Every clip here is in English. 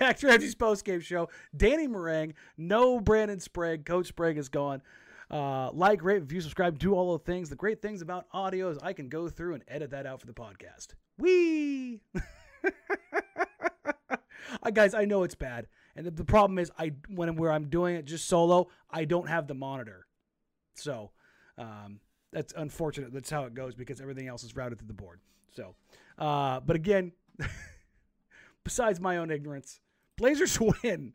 Jack Ramsey's post game show. Danny Marang, no Brandon Sprague. Coach Sprague is gone. Uh, like, rate, review, subscribe, do all the things. The great things about audio is I can go through and edit that out for the podcast. Wee! uh, guys, I know it's bad, and the, the problem is I when where I'm doing it just solo, I don't have the monitor, so um, that's unfortunate. That's how it goes because everything else is routed through the board. So, uh, but again. besides my own ignorance. Blazers win.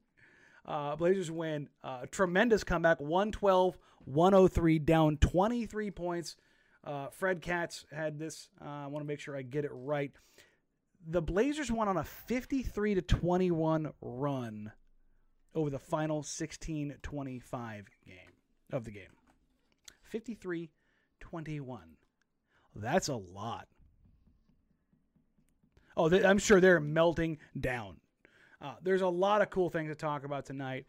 Uh, Blazers win. Uh, tremendous comeback. 112, 103, down 23 points. Uh, Fred Katz had this. Uh, I want to make sure I get it right. The Blazers went on a 53 to 21 run over the final 16 25 game of the game. 53 21. That's a lot. Oh, they, I'm sure they're melting down. Uh, there's a lot of cool things to talk about tonight.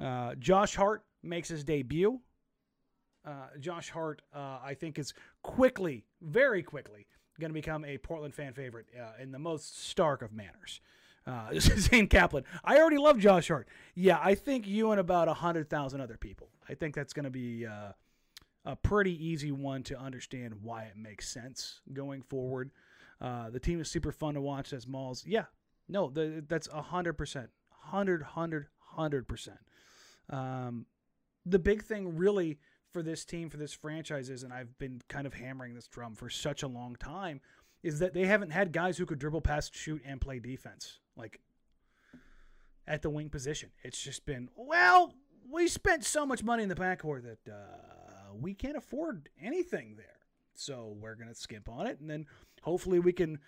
Uh, Josh Hart makes his debut. Uh, Josh Hart, uh, I think, is quickly, very quickly, going to become a Portland fan favorite uh, in the most stark of manners. Uh, Zane Kaplan. I already love Josh Hart. Yeah, I think you and about 100,000 other people. I think that's going to be a pretty easy one to understand why it makes sense going forward. Uh, the team is super fun to watch as Malls. Yeah, no, the, that's 100%. 100, 100, 100%. Um, the big thing really for this team, for this franchise is, and I've been kind of hammering this drum for such a long time, is that they haven't had guys who could dribble, pass, shoot, and play defense. Like at the wing position. It's just been, well, we spent so much money in the backcourt that uh, we can't afford anything there. So we're going to skimp on it. And then hopefully we can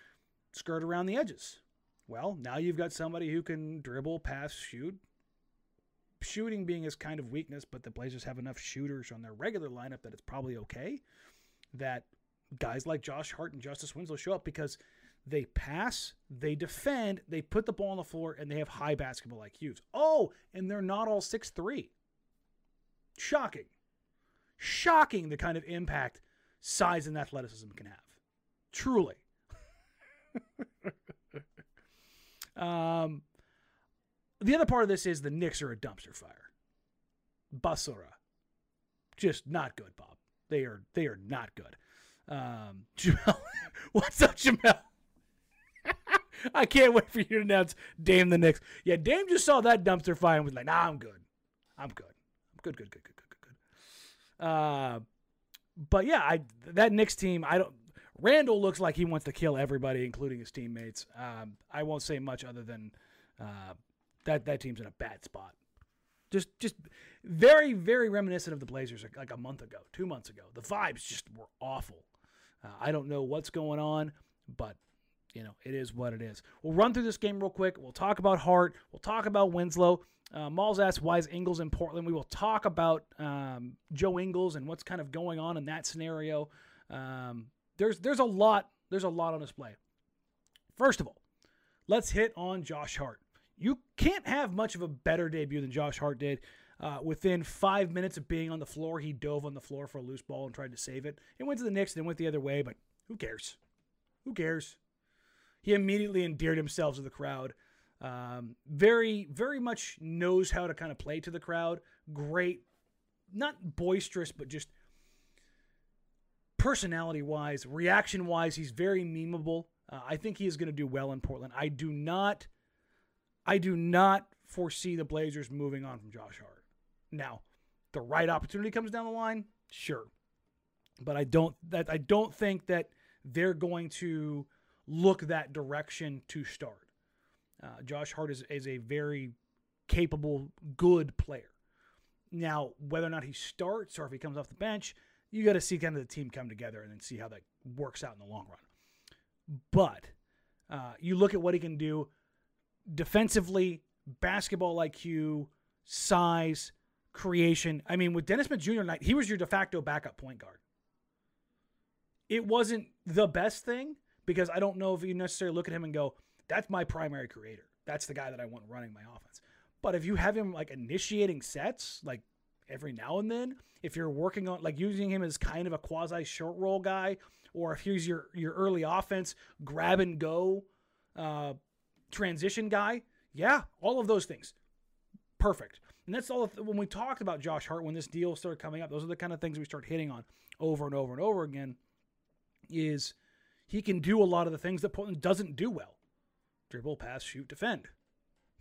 skirt around the edges. Well, now you've got somebody who can dribble, pass, shoot. Shooting being his kind of weakness, but the Blazers have enough shooters on their regular lineup that it's probably okay. That guys like Josh Hart and Justice Winslow show up because they pass, they defend, they put the ball on the floor, and they have high basketball IQs. Oh, and they're not all six three. Shocking. Shocking the kind of impact size and athleticism can have. Truly. um, the other part of this is the Knicks are a dumpster fire. Basura. Just not good, Bob. They are they are not good. Um, Jamel, what's up, Jamel? I can't wait for you to announce Dame the Knicks. Yeah, Dame just saw that dumpster fire and was like, "Nah, I'm good. I'm good. I'm good, good, good, good, good, good, good." Uh, but yeah, I that Knicks team, I don't. Randall looks like he wants to kill everybody, including his teammates. Um, I won't say much other than uh, that that team's in a bad spot. Just just very very reminiscent of the Blazers like, a month ago, two months ago. The vibes just were awful. Uh, I don't know what's going on, but you know it is what it is. We'll run through this game real quick. We'll talk about Hart. We'll talk about Winslow. Uh, Malls asked, why is Ingles in Portland. We will talk about um, Joe Ingles and what's kind of going on in that scenario. Um, there's there's a lot there's a lot on display. First of all, let's hit on Josh Hart. You can't have much of a better debut than Josh Hart did. Uh, within five minutes of being on the floor, he dove on the floor for a loose ball and tried to save it. It went to the Knicks and went the other way, but who cares? Who cares? He immediately endeared himself to the crowd. Um, very, very much knows how to kind of play to the crowd. Great, not boisterous, but just personality wise, reaction wise, he's very memeable. Uh, I think he is going to do well in Portland. I do not, I do not foresee the Blazers moving on from Josh Hart. Now, the right opportunity comes down the line, sure, but I don't that I don't think that they're going to look that direction to start. Uh, Josh Hart is, is a very capable, good player. Now, whether or not he starts or if he comes off the bench, you got to see kind of the team come together and then see how that works out in the long run. But uh, you look at what he can do defensively, basketball IQ, size, creation. I mean, with Dennis Smith Jr. night, he was your de facto backup point guard. It wasn't the best thing because I don't know if you necessarily look at him and go, that's my primary creator. That's the guy that I want running my offense. But if you have him like initiating sets, like every now and then, if you're working on like using him as kind of a quasi short roll guy, or if he's your your early offense grab and go uh, transition guy, yeah, all of those things, perfect. And that's all. When we talked about Josh Hart when this deal started coming up, those are the kind of things we start hitting on over and over and over again. Is he can do a lot of the things that Portland doesn't do well: dribble, pass, shoot, defend.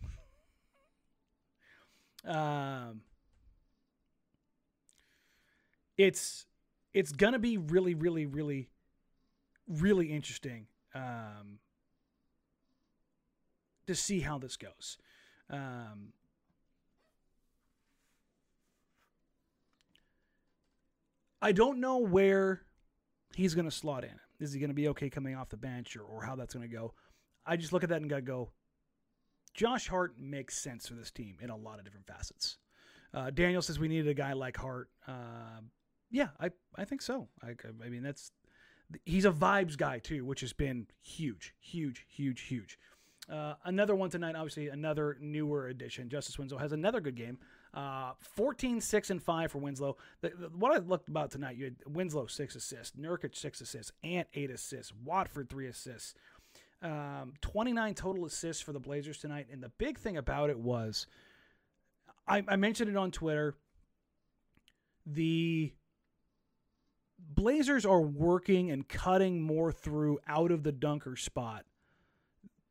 um, it's it's gonna be really, really, really, really interesting um, to see how this goes. Um, I don't know where he's going to slot in. Is he going to be okay coming off the bench or, or how that's going to go? I just look at that and gotta go, Josh Hart makes sense for this team in a lot of different facets. Uh, Daniel says we needed a guy like Hart. Uh, yeah, I, I think so. I, I mean, that's he's a vibes guy too, which has been huge, huge, huge, huge. Uh, another one tonight, obviously, another newer addition. Justice Winslow has another good game. Uh, 14, 6, and 5 for Winslow. The, the, what I looked about tonight, you had Winslow, 6 assists, Nurkic, 6 assists, Ant, 8 assists, Watford, 3 assists. Um, 29 total assists for the Blazers tonight. And the big thing about it was, I, I mentioned it on Twitter, the Blazers are working and cutting more through out of the dunker spot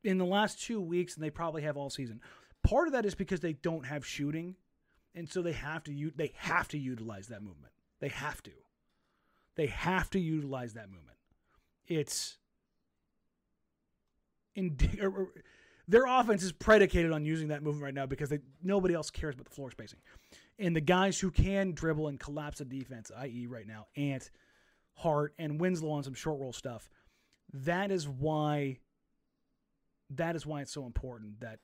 in the last two weeks than they probably have all season. Part of that is because they don't have shooting, and so they have to they have to utilize that movement. They have to. They have to utilize that movement. It's their offense is predicated on using that movement right now because they, nobody else cares about the floor spacing. And the guys who can dribble and collapse a defense, i.e., right now, Ant, Hart, and Winslow on some short roll stuff. That is why. That is why it's so important that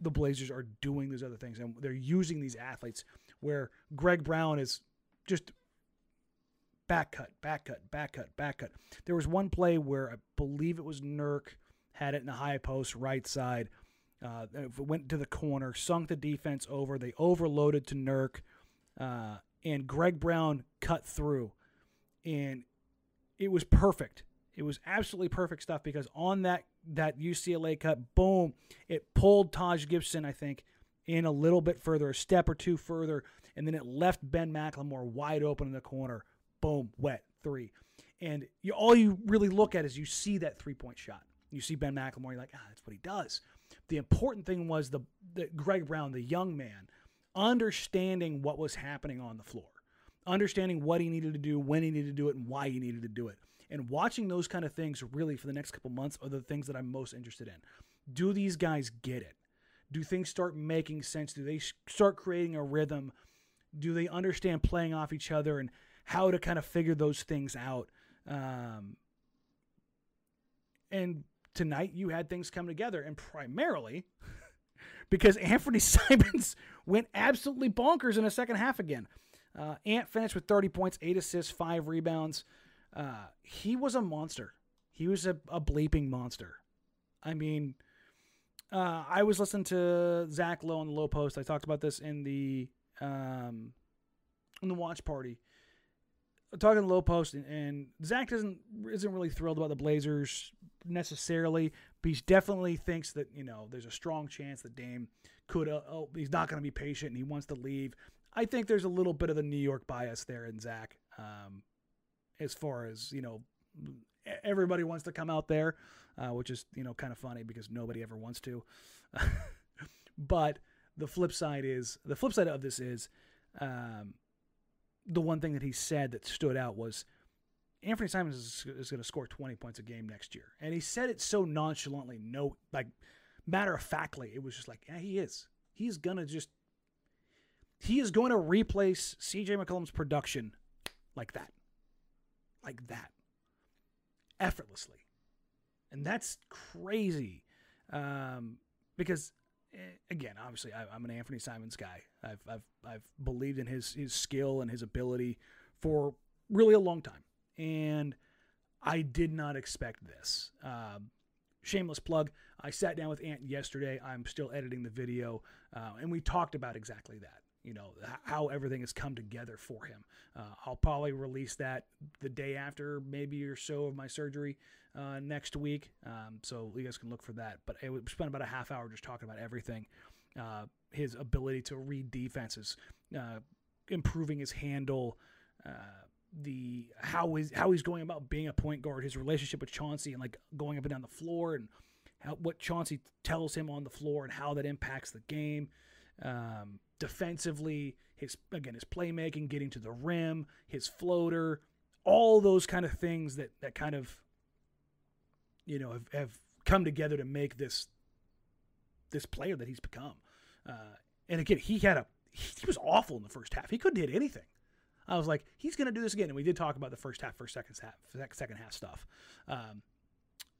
the Blazers are doing these other things and they're using these athletes where Greg Brown is just back cut, back cut, back cut, back cut. There was one play where I believe it was Nurk had it in the high post right side. Uh, went to the corner, sunk the defense over. They overloaded to Nurk, uh, and Greg Brown cut through and it was perfect. It was absolutely perfect stuff because on that that UCLA cut, boom, it pulled Taj Gibson, I think, in a little bit further, a step or two further, and then it left Ben McLemore wide open in the corner. Boom, wet three. And you, all you really look at is you see that three point shot. You see Ben McLemore, you're like, ah, that's what he does. The important thing was the, the Greg Brown, the young man, understanding what was happening on the floor understanding what he needed to do, when he needed to do it, and why he needed to do it. And watching those kind of things really for the next couple months are the things that I'm most interested in. Do these guys get it? Do things start making sense? Do they start creating a rhythm? Do they understand playing off each other and how to kind of figure those things out? Um, and tonight you had things come together, and primarily because Anthony Simons went absolutely bonkers in the second half again. Uh, Ant finished with 30 points, 8 assists, 5 rebounds. Uh, he was a monster. He was a, a bleeping monster. I mean, uh, I was listening to Zach Lowe on the Low Post. I talked about this in the um, in the watch party. Talking low post, and, and Zach doesn't isn't really thrilled about the Blazers necessarily, but he definitely thinks that you know there's a strong chance that Dame could. Uh, oh, he's not going to be patient, and he wants to leave. I think there's a little bit of the New York bias there in Zach, um, as far as you know, everybody wants to come out there, uh, which is you know kind of funny because nobody ever wants to. but the flip side is the flip side of this is um, the one thing that he said that stood out was Anthony Simons is, is going to score 20 points a game next year. And he said it so nonchalantly, no, like matter of factly. It was just like, yeah, he is. He's going to just, he is going to replace CJ McCollum's production like that. Like that. Effortlessly. And that's crazy. Um, because Eh, again, obviously, I, am an Anthony Simons guy. I've, I've, I've believed in his, his skill and his ability for really a long time. And I did not expect this. Um, shameless plug. I sat down with Ant yesterday. I'm still editing the video, uh, and we talked about exactly that. You know how everything has come together for him. Uh, I'll probably release that the day after, maybe or so of my surgery uh, next week. Um, so you guys can look for that. But we spent about a half hour just talking about everything. Uh, his ability to read defenses, uh, improving his handle, uh, the how is how he's going about being a point guard, his relationship with Chauncey, and like going up and down the floor, and how, what Chauncey tells him on the floor, and how that impacts the game. Um, defensively, his again his playmaking, getting to the rim, his floater, all those kind of things that that kind of you know, have, have come together to make this this player that he's become. Uh, and again, he had a he was awful in the first half. He couldn't hit anything. I was like, he's going to do this again. And we did talk about the first half, first second half, second half stuff. Um,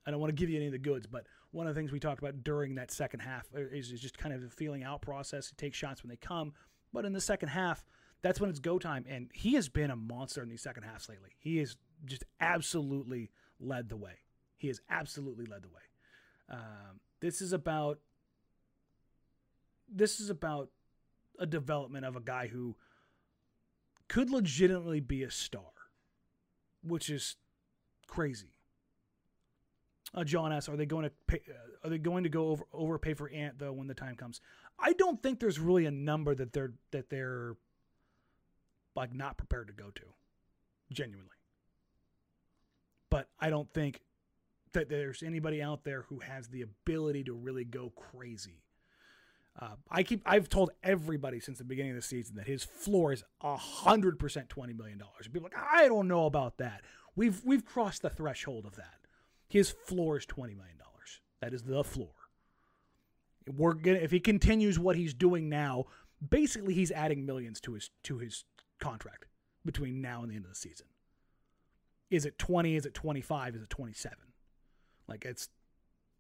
I don't want to give you any of the goods, but one of the things we talked about during that second half is, is just kind of the feeling out process. He takes shots when they come, but in the second half, that's when it's go time. And he has been a monster in these second halves lately. He has just absolutely led the way. He has absolutely led the way. Um, this is about this is about a development of a guy who could legitimately be a star, which is crazy. Uh, John asks, "Are they going to pay, uh, are they going to go over overpay for Ant though when the time comes?" I don't think there's really a number that they're that they're like not prepared to go to, genuinely. But I don't think that there's anybody out there who has the ability to really go crazy. Uh, I keep I've told everybody since the beginning of the season that his floor is hundred percent twenty million dollars. People like I don't know about that. We've we've crossed the threshold of that. His floor is twenty million dollars. That is the floor. We're gonna if he continues what he's doing now, basically he's adding millions to his to his contract between now and the end of the season. Is it twenty? Is it twenty five? Is it twenty seven? Like it's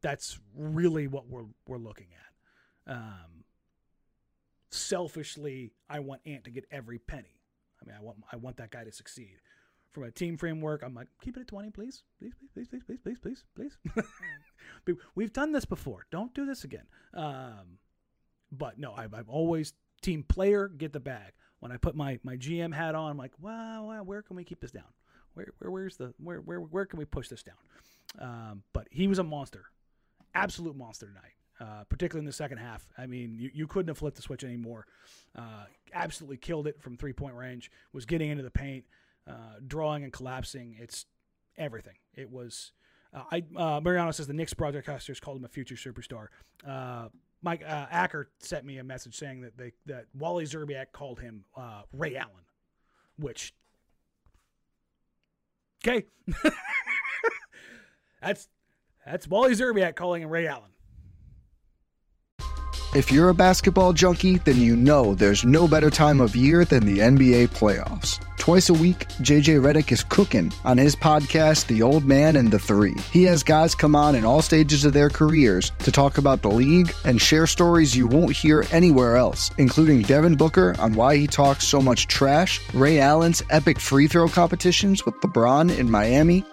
that's really what we're we're looking at. Um, selfishly, I want Ant to get every penny. I mean, I want I want that guy to succeed. From a team framework, I'm like, keep it at 20, please, please, please, please, please, please, please, please, please. We've done this before. Don't do this again. Um, but no, I've, I've always team player get the bag. When I put my my GM hat on, I'm like, wow, wow where can we keep this down? Where, where where's the where where where can we push this down? Um, but he was a monster, absolute monster tonight. Uh, particularly in the second half. I mean, you, you couldn't have flipped the switch anymore. Uh, absolutely killed it from three point range. Was getting into the paint, uh, drawing and collapsing. It's everything. It was. Uh, I uh, Mariano says the Knicks broadcasters called him a future superstar. Uh, Mike uh, Acker sent me a message saying that they that Wally Szczerbiak called him Ray Allen, which okay. That's that's Wally Szczerbiak calling him Ray Allen. If you're a basketball junkie, then you know there's no better time of year than the NBA playoffs. Twice a week, JJ Redick is cooking on his podcast, The Old Man and the Three. He has guys come on in all stages of their careers to talk about the league and share stories you won't hear anywhere else, including Devin Booker on why he talks so much trash, Ray Allen's epic free throw competitions with LeBron in Miami,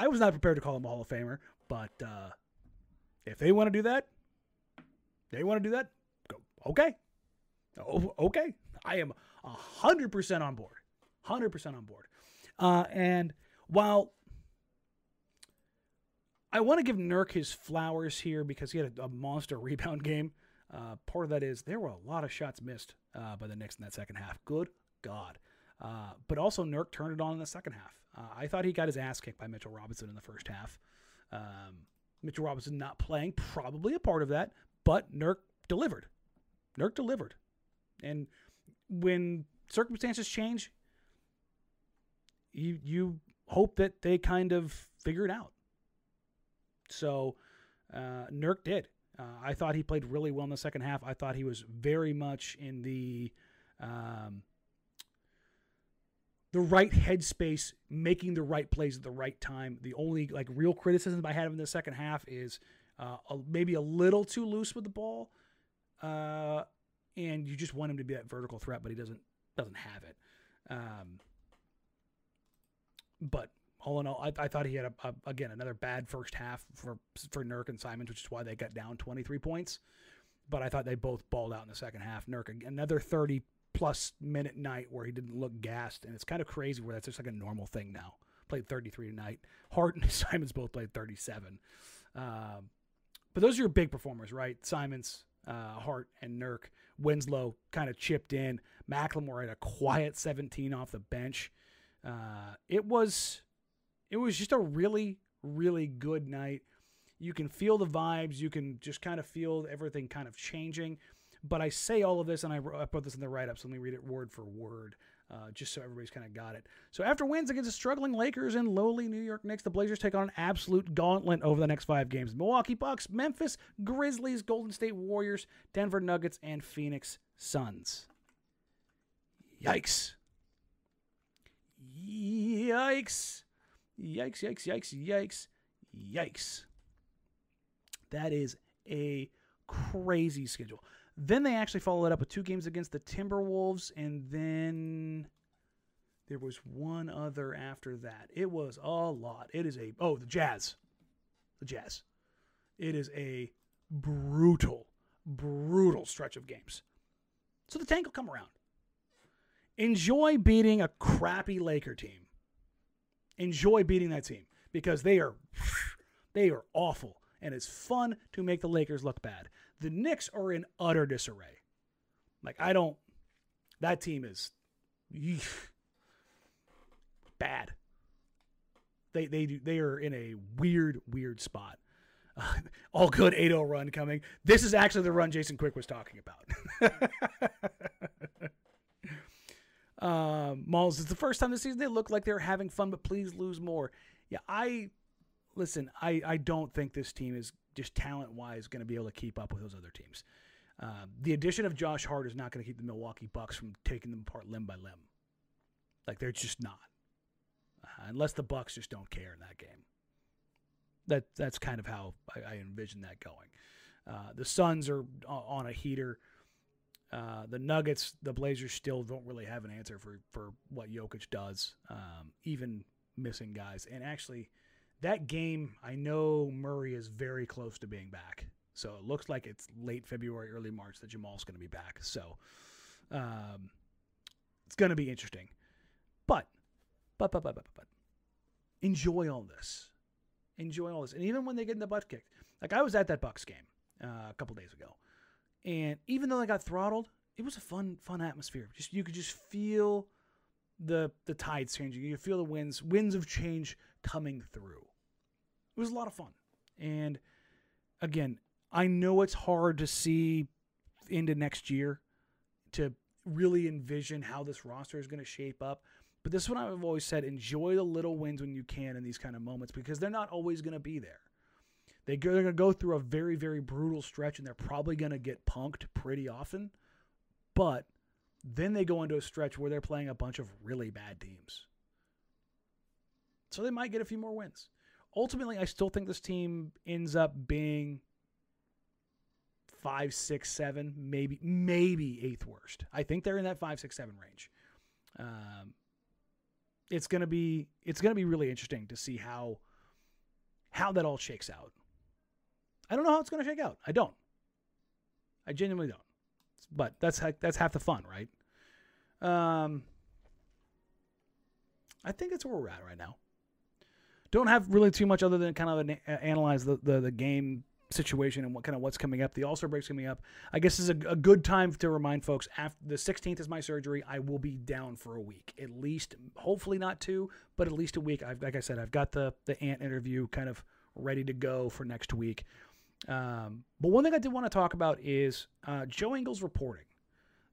I was not prepared to call him a Hall of Famer, but uh, if they want to do that, they want to do that. Go okay, oh, okay. I am hundred percent on board, hundred percent on board. Uh, and while I want to give Nurk his flowers here because he had a, a monster rebound game. Uh, part of that is there were a lot of shots missed uh, by the Knicks in that second half. Good God. Uh, but also, Nurk turned it on in the second half. Uh, I thought he got his ass kicked by Mitchell Robinson in the first half. Um, Mitchell Robinson not playing, probably a part of that, but Nurk delivered. Nurk delivered. And when circumstances change, you you hope that they kind of figure it out. So uh, Nurk did. Uh, I thought he played really well in the second half. I thought he was very much in the um, the right headspace, making the right plays at the right time. The only like real criticism I had of him in the second half is uh, a, maybe a little too loose with the ball, uh, and you just want him to be that vertical threat, but he doesn't doesn't have it. Um, but all in all, I, I thought he had a, a, again another bad first half for for Nurk and Simons, which is why they got down 23 points. But I thought they both balled out in the second half. Nurk another 30 plus minute night where he didn't look gassed, and it's kind of crazy where that's just like a normal thing now. Played 33 tonight. Hart and Simons both played 37. Um, but those are your big performers, right? Simons, uh, Hart, and Nurk. Winslow kind of chipped in. McLemore had a quiet 17 off the bench. Uh, it was, it was just a really, really good night. You can feel the vibes. You can just kind of feel everything kind of changing. But I say all of this, and I, I put this in the write up, so let me read it word for word. Uh, just so everybody's kind of got it. So after wins against the struggling Lakers and lowly New York Knicks, the Blazers take on an absolute gauntlet over the next five games. Milwaukee Bucks, Memphis Grizzlies, Golden State Warriors, Denver Nuggets, and Phoenix Suns. Yikes. Yikes. Yikes, yikes, yikes, yikes, yikes. That is a crazy schedule. Then they actually followed it up with two games against the Timberwolves, and then there was one other after that. It was a lot. It is a oh the Jazz, the Jazz. It is a brutal, brutal stretch of games. So the tank will come around. Enjoy beating a crappy Laker team. Enjoy beating that team because they are they are awful and it's fun to make the Lakers look bad. The Knicks are in utter disarray. Like I don't. That team is bad. They they do, they are in a weird weird spot. Uh, all good 8-0 run coming. This is actually the run Jason Quick was talking about. Malls, it's the first time this season they look like they're having fun, but please lose more. Yeah, I listen. I I don't think this team is just talent wise going to be able to keep up with those other teams. Uh, the addition of Josh Hart is not going to keep the Milwaukee Bucks from taking them apart limb by limb. Like they're just not, uh, unless the Bucks just don't care in that game. That that's kind of how I, I envision that going. Uh, the Suns are on a heater. Uh, the Nuggets, the Blazers still don't really have an answer for, for what Jokic does, um, even missing guys. And actually, that game, I know Murray is very close to being back. So it looks like it's late February, early March that Jamal's going to be back. So um, it's going to be interesting. But, but, but, but, but, but, enjoy all this. Enjoy all this. And even when they get in the butt kicked, like I was at that Bucks game uh, a couple days ago. And even though I got throttled, it was a fun, fun atmosphere. Just you could just feel the the tides changing. You feel the winds, winds of change coming through. It was a lot of fun. And again, I know it's hard to see into next year to really envision how this roster is going to shape up. But this is what I've always said enjoy the little wins when you can in these kind of moments because they're not always going to be there. They are going to go through a very, very brutal stretch and they're probably going to get punked pretty often. But then they go into a stretch where they're playing a bunch of really bad teams. So they might get a few more wins. Ultimately, I still think this team ends up being five, six, seven, maybe maybe eighth worst. I think they're in that five, six, seven range. Um, it's gonna be it's gonna be really interesting to see how how that all shakes out. I don't know how it's gonna shake out. I don't. I genuinely don't. But that's that's half the fun, right? Um, I think that's where we're at right now. Don't have really too much other than kind of an, analyze the, the, the game situation and what kind of what's coming up. The All Star break's coming up. I guess is a, a, good time to remind folks. After the 16th is my surgery. I will be down for a week, at least. Hopefully not two, but at least a week. I've, like I said, I've got the the Ant interview kind of ready to go for next week. Um, but one thing I did want to talk about is uh, Joe Ingles reporting.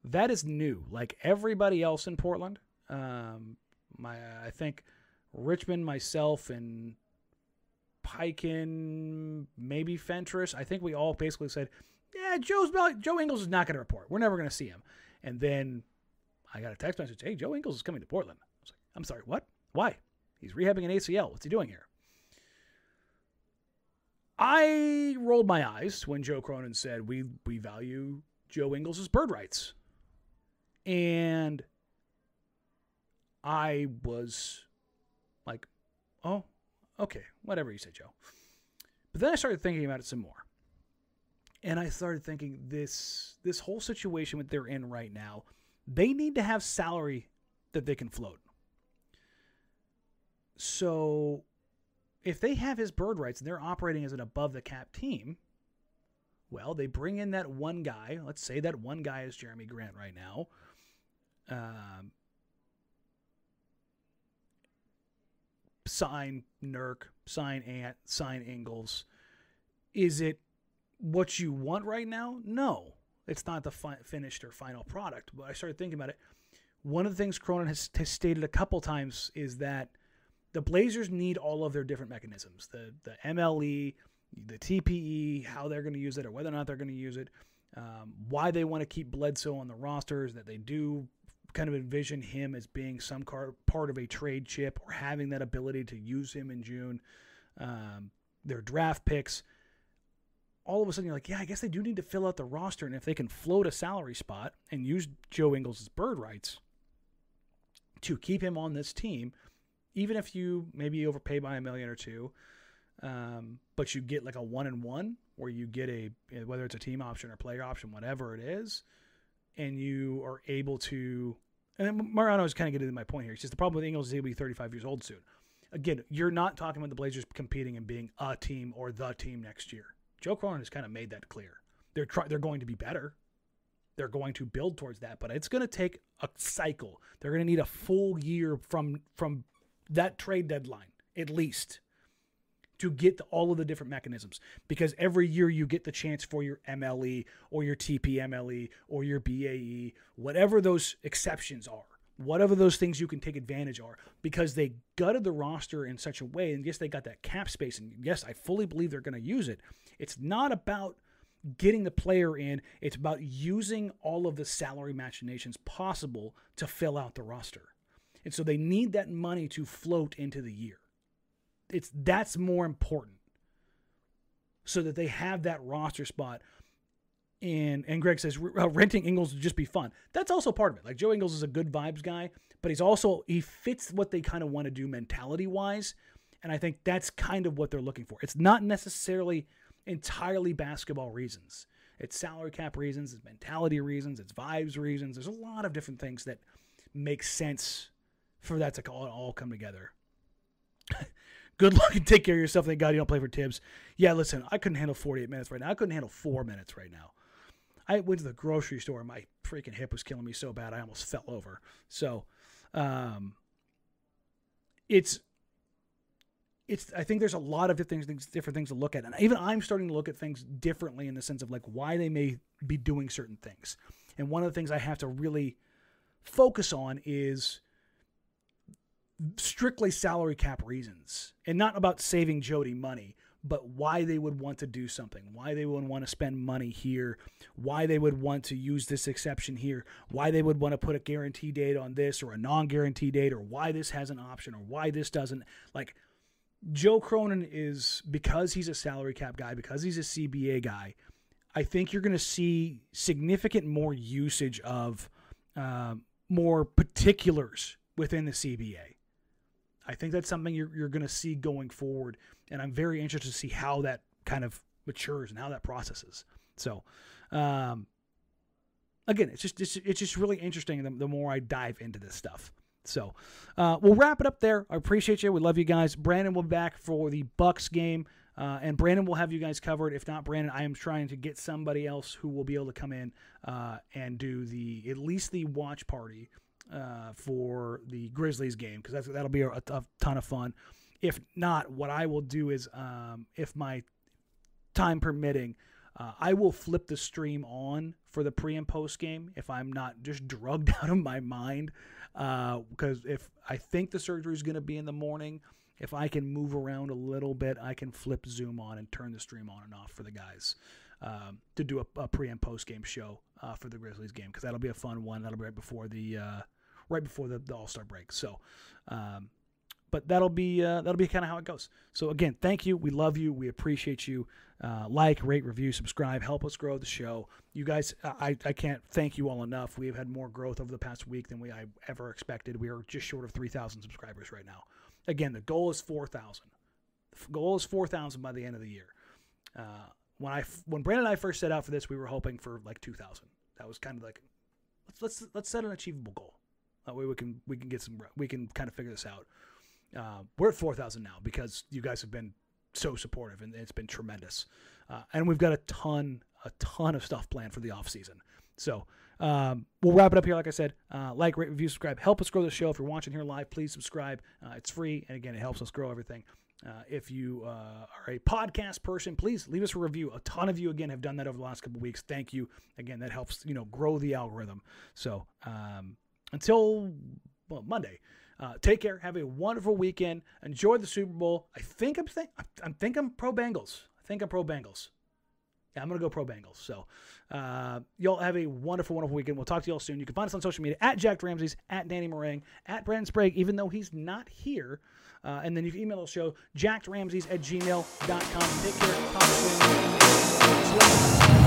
That is new. Like everybody else in Portland, um, my I think Richmond, myself, and Pikin, maybe Fentress. I think we all basically said, "Yeah, Joe's Joe Ingles is not going to report. We're never going to see him." And then I got a text message, "Hey, Joe Ingles is coming to Portland." I was like, "I'm sorry, what? Why? He's rehabbing an ACL. What's he doing here?" I rolled my eyes when Joe Cronin said, "We we value Joe Ingles' bird rights," and I was like, "Oh, okay, whatever you say, Joe." But then I started thinking about it some more, and I started thinking this this whole situation that they're in right now, they need to have salary that they can float. So if they have his bird rights and they're operating as an above the cap team, well, they bring in that one guy. Let's say that one guy is Jerami Grant right now. Um, sign Nurk, sign Ant, sign Ingles. Is it what you want right now? No, it's not the fi- finished or final product. But I started thinking about it. One of the things Cronin has, has stated a couple times is that the Blazers need all of their different mechanisms the the MLE, the TPE, how they're going to use it or whether or not they're going to use it, um, why they want to keep Bledsoe on the rosters, that they do kind of envision him as being some car, part of a trade chip or having that ability to use him in June, um, their draft picks. All of a sudden, you're like, yeah, I guess they do need to fill out the roster. And if they can float a salary spot and use Joe Ingles' bird rights to keep him on this team, even if you maybe overpay by a million or two, um, but you get like a one and one where you get a whether it's a team option or player option, whatever it is, and you are able to. And Mariano is kind of getting to my point here. It's just the problem with Ingles is he'll be 35 years old soon. Again, you're not talking about the Blazers competing and being a team or the team next year. Joe Cronin has kind of made that clear. They're try, they're going to be better. They're going to build towards that, but it's going to take a cycle. They're going to need a full year from from that trade deadline at least to get all of the different mechanisms. Because every year you get the chance for your MLE or your TPMLE or your BAE, whatever those exceptions are. whatever those things you can take advantage are because they gutted the roster in such a way and yes they got that cap space and yes i fully believe they're going to use it. It's not about getting the player in it's about using all of the salary machinations possible to fill out the roster. And so they need that money to float into the year it's that's more important so that they have that roster spot and and Greg says uh, renting Ingles would just be fun. That's also part of it. Like Joe Ingles is a good vibes guy, but he's also he fits what they kind of want to do mentality wise, and I think that's kind of what they're looking for. It's not necessarily entirely basketball reasons. It's salary cap reasons, it's mentality reasons, it's vibes reasons. There's a lot of different things that make sense for that to all, all come together. Good luck and take care of yourself. Thank God you don't play for Thibs. Yeah, listen, I couldn't handle 48 minutes right now. I couldn't handle four minutes right now. I went to the grocery store. My freaking hip was killing me so bad I almost fell over. So, um, it's it's I think there's a lot of different things, different things to look at, and even I'm starting to look at things differently in the sense of like why they may be doing certain things. And one of the things I have to really focus on is strictly salary cap reasons, and not about saving Jody money, but why they would want to do something, why they would want to spend money here, why they would want to use this exception here, why they would want to put a guarantee date on this or a non guarantee date, or why this has an option or why this doesn't. Like, Joe Cronin is, because he's a salary cap guy, because he's a CBA guy, I think you're going to see significant more usage of uh, more particulars within the CBA. I think that's something you're, you're going to see going forward and I'm very interested to see how that kind of matures and how that processes. So, um, again, it's just it's, it's just really interesting the, the more I dive into this stuff. So, uh, we'll wrap it up there. I appreciate you. We love you guys. Brandon will be back for the Bucks game. Uh, and Brandon will have you guys covered. If not Brandon, I am trying to get somebody else who will be able to come in uh, and do the at least the watch party uh, for the Grizzlies game because that'll be a, a, ton of fun. If not, what I will do is, um, if my time permitting, uh, I will flip the stream on for the pre and post game if I'm not just drugged out of my mind. Because uh, if I think the surgery is going to be in the morning, if I can move around a little bit, I can flip Zoom on and turn the stream on and off for the guys um, to do a, a, pre and post game show uh, for the Grizzlies game because that'll be a fun one. That'll be right before the uh, right before the, the All Star break. So um, but that'll be uh, that'll be kind of how it goes. So again, thank you. We love you. We appreciate you. Uh, like, rate, review, subscribe. Help us grow the show. You guys, I, I can't thank you all enough. We have had more growth over the past week than we I ever expected. We are just short of three thousand subscribers right now. Again, the goal is four thousand. The goal is four thousand by the end of the year. Uh, when I when Brandon and I first set out for this, we were hoping for like two thousand. That was kind of like let's let's let's set an achievable goal. That way we can we can get some we can kind of figure this out. Uh, we're at 4,000 now because you guys have been so supportive and it's been tremendous. Uh, and we've got a ton, a ton of stuff planned for the off season. So um, we'll wrap it up here. Like I said, uh, like, rate, review, subscribe. Help us grow the show. If you're watching here live, please subscribe. Uh, it's free, and again, it helps us grow everything. Uh, if you uh, are a podcast person, please leave us a review. A ton of you again have done that over the last couple weeks. Thank you. Again, that helps you know grow the algorithm. So um, until well, Monday. Uh, take care. Have a wonderful weekend. Enjoy the Super Bowl. I think I'm think I'm think I'm pro Bengals. I think I'm pro Bengals. Yeah, I'm gonna go pro Bengals. So, uh, y'all have a wonderful, wonderful weekend. We'll talk to y'all soon. You can find us on social media at Jack Ramsey's, at Danny Marang, at Brandon Sprague, even though he's not here. Uh, and then you can email the show, jackramseys at gmail.com. Take care. Talk soon.